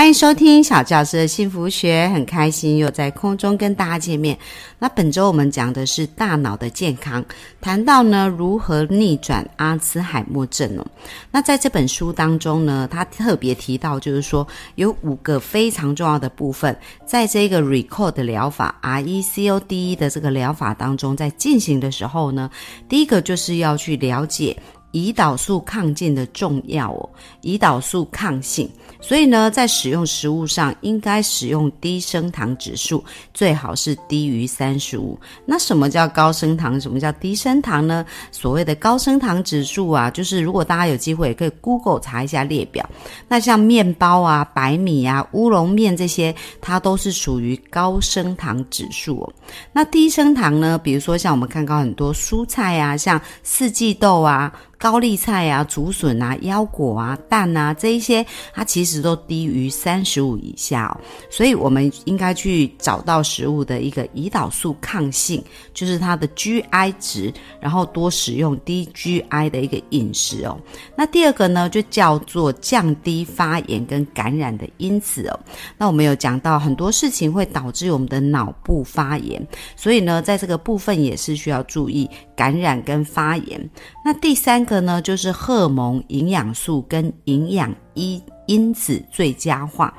欢迎收听小教师的幸福学，很开心又在空中跟大家见面。那本周我们讲的是大脑的健康，谈到呢如何逆转阿兹海默症哦。那在这本书当中呢，他特别提到，就是说有五个非常重要的部分，在这个 RECORD 疗法 R E C O D E 的这个疗法当中，在进行的时候呢，第一个就是要去了解。胰岛素抗性的重要哦，胰岛素抗性，所以呢，在使用食物上应该使用低升糖指数，最好是低于三十五。那什么叫高升糖？什么叫低升糖呢？所谓的高升糖指数啊，就是如果大家有机会，也可以 Google 查一下列表。那像面包啊、白米啊、乌龙面这些，它都是属于高升糖指数哦。那低升糖呢？比如说像我们看到很多蔬菜啊，像四季豆啊。高丽菜啊、竹笋啊、腰果啊、蛋啊，这一些它其实都低于三十五以下哦，所以我们应该去找到食物的一个胰岛素抗性，就是它的 GI 值，然后多使用低 GI 的一个饮食哦。那第二个呢，就叫做降低发炎跟感染的因子哦。那我们有讲到很多事情会导致我们的脑部发炎，所以呢，在这个部分也是需要注意感染跟发炎。那第三。个呢，就是荷尔蒙、营养素跟营养因因子最佳化，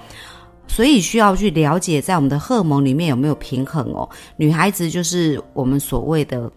所以需要去了解在我们的荷尔蒙里面有没有平衡哦。女孩子就是我们所谓的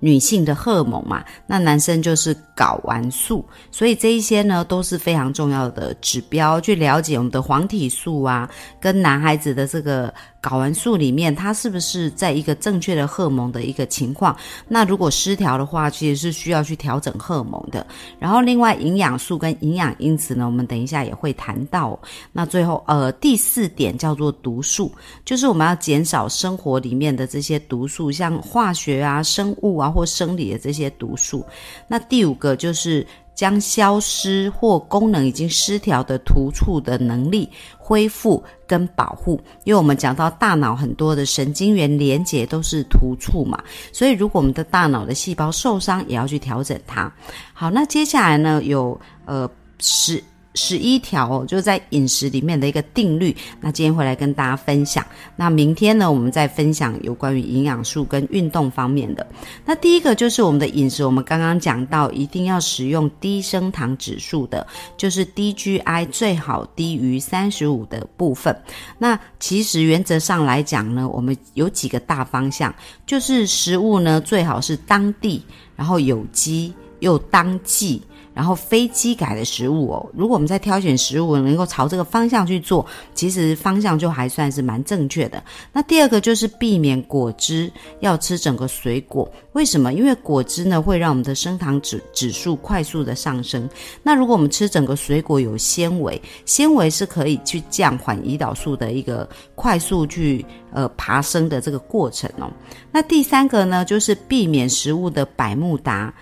女性的荷尔蒙嘛，那男生就是睾丸素，所以这一些呢都是非常重要的指标，去了解我们的黄体素啊，跟男孩子的这个。睾丸素里面，它是不是在一个正确的荷尔蒙的一个情况？那如果失调的话，其实是需要去调整荷尔蒙的。然后，另外营养素跟营养因子呢，我们等一下也会谈到。那最后，呃，第四点叫做毒素，就是我们要减少生活里面的这些毒素，像化学啊、生物啊或生理的这些毒素。那第五个就是。将消失或功能已经失调的突触的能力恢复跟保护，因为我们讲到大脑很多的神经元连接都是突触嘛，所以如果我们的大脑的细胞受伤，也要去调整它。好，那接下来呢，有呃十。十一条哦，就在饮食里面的一个定律。那今天会来跟大家分享。那明天呢，我们再分享有关于营养素跟运动方面的。那第一个就是我们的饮食，我们刚刚讲到，一定要使用低升糖指数的，就是低 GI 最好低于三十五的部分。那其实原则上来讲呢，我们有几个大方向，就是食物呢最好是当地，然后有机又当季。然后非机改的食物哦，如果我们在挑选食物能够朝这个方向去做，其实方向就还算是蛮正确的。那第二个就是避免果汁，要吃整个水果。为什么？因为果汁呢会让我们的升糖指指数快速的上升。那如果我们吃整个水果有纤维，纤维是可以去降缓胰岛素的一个快速去呃爬升的这个过程哦。那第三个呢，就是避免食物的百慕达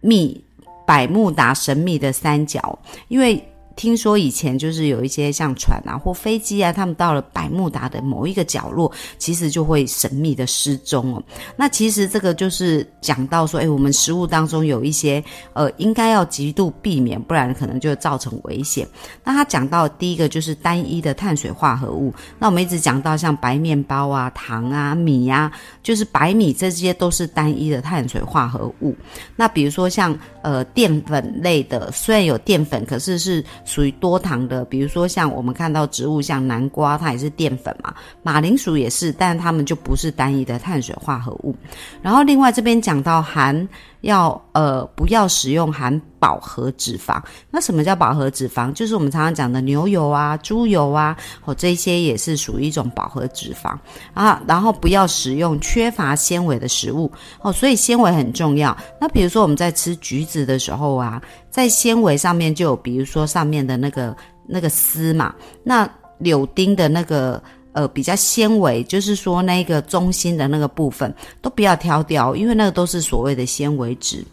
蜜。百慕达神秘的三角，因为。听说以前就是有一些像船啊或飞机啊，他们到了百慕达的某一个角落，其实就会神秘的失踪哦。那其实这个就是讲到说，哎，我们食物当中有一些呃，应该要极度避免，不然可能就造成危险。那他讲到第一个就是单一的碳水化合物，那我们一直讲到像白面包啊、糖啊、米呀，就是白米这些都是单一的碳水化合物。那比如说像呃淀粉类的，虽然有淀粉，可是是属于多糖的，比如说像我们看到植物，像南瓜，它也是淀粉嘛，马铃薯也是，但是它们就不是单一的碳水化合物。然后另外这边讲到含要呃不要使用含饱和脂肪，那什么叫饱和脂肪？就是我们常常讲的牛油啊、猪油啊，哦这些也是属于一种饱和脂肪啊。然后不要使用缺乏纤维的食物哦，所以纤维很重要。那比如说我们在吃橘子的时候啊。在纤维上面就有，比如说上面的那个那个丝嘛，那柳丁的那个呃比较纤维，就是说那个中心的那个部分都不要挑掉，因为那个都是所谓的纤维纸。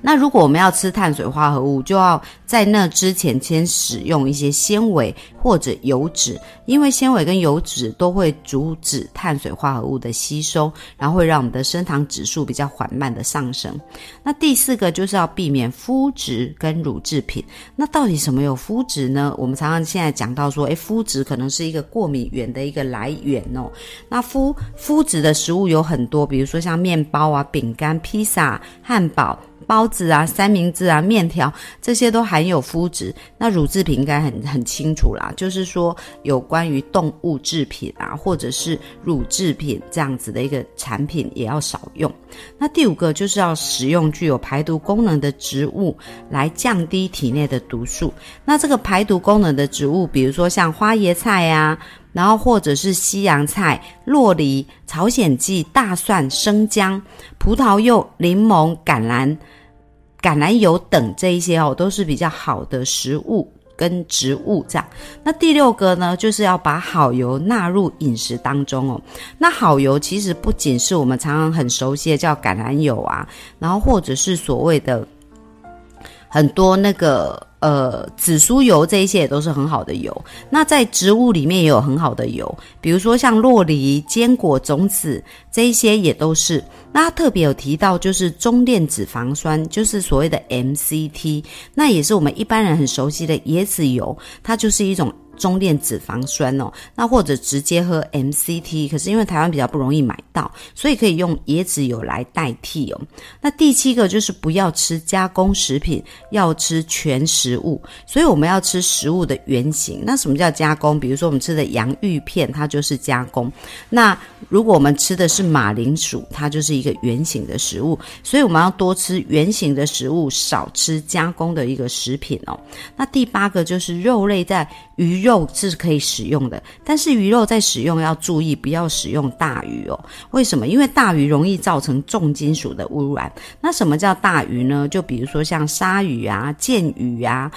那如果我们要吃碳水化合物，就要在那之前先使用一些纤维或者油脂，因为纤维跟油脂都会阻止碳水化合物的吸收，然后会让我们的升糖指数比较缓慢的上升。那第四个就是要避免麸质跟乳制品。那到底什么有麸质呢？我们常常现在讲到说，诶，麸质可能是一个过敏源的一个来源哦。那麸麸质的食物有很多，比如说像面包啊、饼干、披萨、汉堡。包子啊、三明治啊、面条这些都含有麸质。那乳制品应该很很清楚啦，就是说有关于动物制品啊，或者是乳制品这样子的一个产品也要少用。那第五个就是要使用具有排毒功能的植物来降低体内的毒素。那这个排毒功能的植物，比如说像花椰菜呀，然后或者是西洋菜、洛梨、朝鲜蓟、大蒜、生姜、葡萄柚、柠檬、橄榄。橄榄油等这一些哦，都是比较好的食物跟植物这样。那第六个呢，就是要把好油纳入饮食当中哦。那好油其实不仅是我们常常很熟悉的叫橄榄油啊，然后或者是所谓的很多那个。呃，紫苏油这一些也都是很好的油。那在植物里面也有很好的油，比如说像洛梨、坚果种子这一些也都是。那特别有提到就是中链脂肪酸，就是所谓的 MCT，那也是我们一般人很熟悉的椰子油，它就是一种。中链脂肪酸哦，那或者直接喝 MCT，可是因为台湾比较不容易买到，所以可以用椰子油来代替哦。那第七个就是不要吃加工食品，要吃全食物，所以我们要吃食物的原型。那什么叫加工？比如说我们吃的洋芋片，它就是加工。那如果我们吃的是马铃薯，它就是一个圆形的食物，所以我们要多吃圆形的食物，少吃加工的一个食品哦。那第八个就是肉类在。鱼肉肉是可以使用的，但是鱼肉在使用要注意，不要使用大鱼哦。为什么？因为大鱼容易造成重金属的污染。那什么叫大鱼呢？就比如说像鲨鱼啊、剑鱼啊、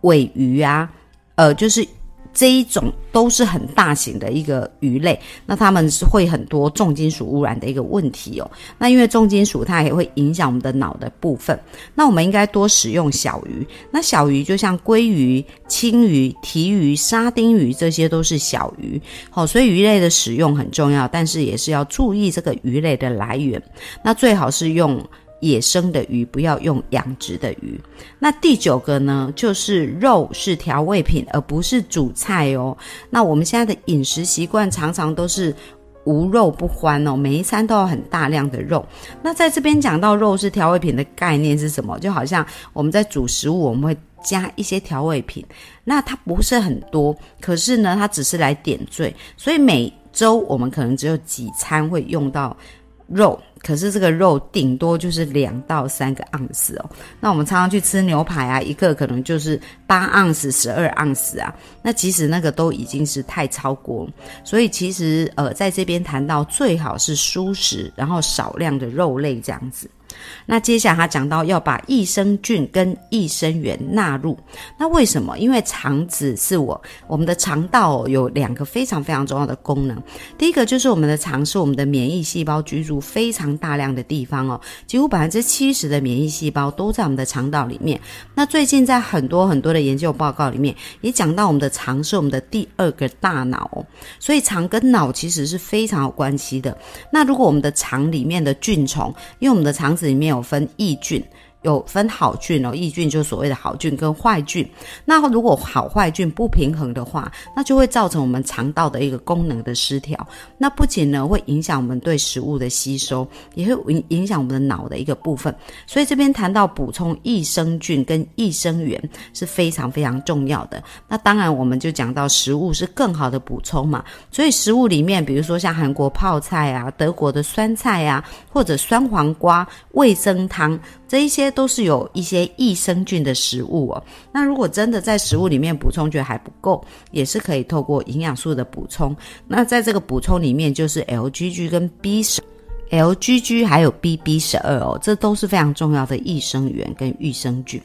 尾鱼啊，呃，就是。这一种都是很大型的一个鱼类，那它们是会很多重金属污染的一个问题哦。那因为重金属它也会影响我们的脑的部分，那我们应该多使用小鱼。那小鱼就像鲑鱼、青鱼、提鱼、沙丁鱼，这些都是小鱼。好，所以鱼类的使用很重要，但是也是要注意这个鱼类的来源。那最好是用。野生的鱼不要用养殖的鱼。那第九个呢，就是肉是调味品，而不是主菜哦。那我们现在的饮食习惯常常都是无肉不欢哦，每一餐都有很大量的肉。那在这边讲到肉是调味品的概念是什么？就好像我们在煮食物，我们会加一些调味品，那它不是很多，可是呢，它只是来点缀，所以每周我们可能只有几餐会用到肉。可是这个肉顶多就是两到三个盎司哦，那我们常常去吃牛排啊，一个可能就是八盎司、十二盎司啊，那其实那个都已经是太超过，所以其实呃，在这边谈到最好是蔬食，然后少量的肉类这样子。那接下来他讲到要把益生菌跟益生元纳入，那为什么？因为肠子是我我们的肠道有两个非常非常重要的功能。第一个就是我们的肠是我们的免疫细胞居住非常大量的地方哦，几乎百分之七十的免疫细胞都在我们的肠道里面。那最近在很多很多的研究报告里面也讲到，我们的肠是我们的第二个大脑哦，所以肠跟脑其实是非常有关系的。那如果我们的肠里面的菌虫，因为我们的肠子里面有分抑菌。有分好菌哦，益菌就是所谓的好菌跟坏菌。那如果好坏菌不平衡的话，那就会造成我们肠道的一个功能的失调。那不仅呢会影响我们对食物的吸收，也会影影响我们的脑的一个部分。所以这边谈到补充益生菌跟益生元是非常非常重要的。那当然我们就讲到食物是更好的补充嘛。所以食物里面，比如说像韩国泡菜啊、德国的酸菜啊，或者酸黄瓜、味增汤。这一些都是有一些益生菌的食物哦。那如果真的在食物里面补充觉得还不够，也是可以透过营养素的补充。那在这个补充里面，就是 LGG 跟 B 十。LGG 还有 BB 十二哦，这都是非常重要的益生元跟益生菌。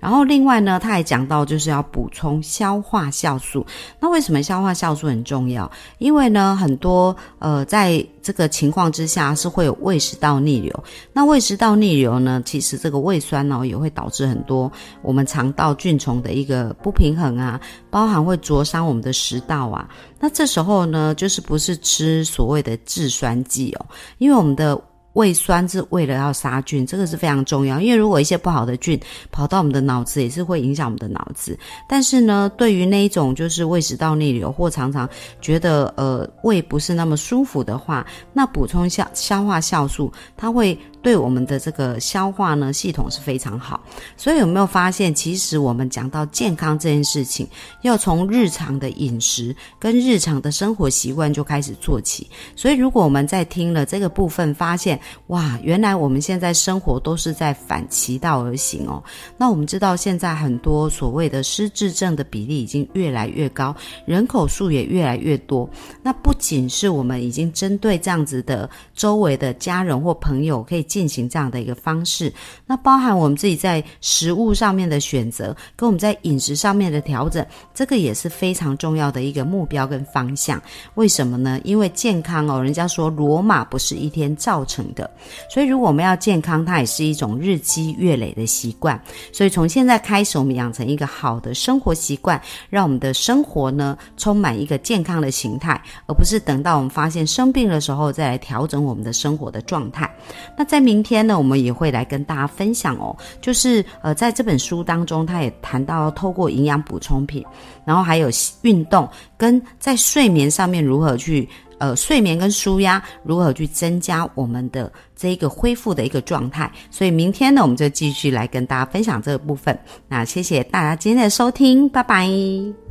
然后另外呢，他还讲到就是要补充消化酵素。那为什么消化酵素很重要？因为呢，很多呃在这个情况之下是会有胃食道逆流。那胃食道逆流呢，其实这个胃酸呢也会导致很多我们肠道菌虫的一个不平衡啊，包含会灼伤我们的食道啊。那这时候呢，就是不是吃所谓的制酸剂哦，因为我们的。胃酸是为了要杀菌，这个是非常重要。因为如果一些不好的菌跑到我们的脑子，也是会影响我们的脑子。但是呢，对于那一种就是胃食道逆流或常常觉得呃胃不是那么舒服的话，那补充下消化酵素，它会。对我们的这个消化呢系统是非常好，所以有没有发现，其实我们讲到健康这件事情，要从日常的饮食跟日常的生活习惯就开始做起。所以如果我们在听了这个部分，发现哇，原来我们现在生活都是在反其道而行哦。那我们知道现在很多所谓的失智症的比例已经越来越高，人口数也越来越多。那不仅是我们已经针对这样子的周围的家人或朋友可以。进行这样的一个方式，那包含我们自己在食物上面的选择，跟我们在饮食上面的调整，这个也是非常重要的一个目标跟方向。为什么呢？因为健康哦，人家说罗马不是一天造成的，所以如果我们要健康，它也是一种日积月累的习惯。所以从现在开始，我们养成一个好的生活习惯，让我们的生活呢充满一个健康的形态，而不是等到我们发现生病的时候再来调整我们的生活的状态。那在明天呢，我们也会来跟大家分享哦，就是呃，在这本书当中，他也谈到透过营养补充品，然后还有运动，跟在睡眠上面如何去呃睡眠跟舒压，如何去增加我们的这一个恢复的一个状态。所以明天呢，我们就继续来跟大家分享这个部分。那谢谢大家今天的收听，拜拜。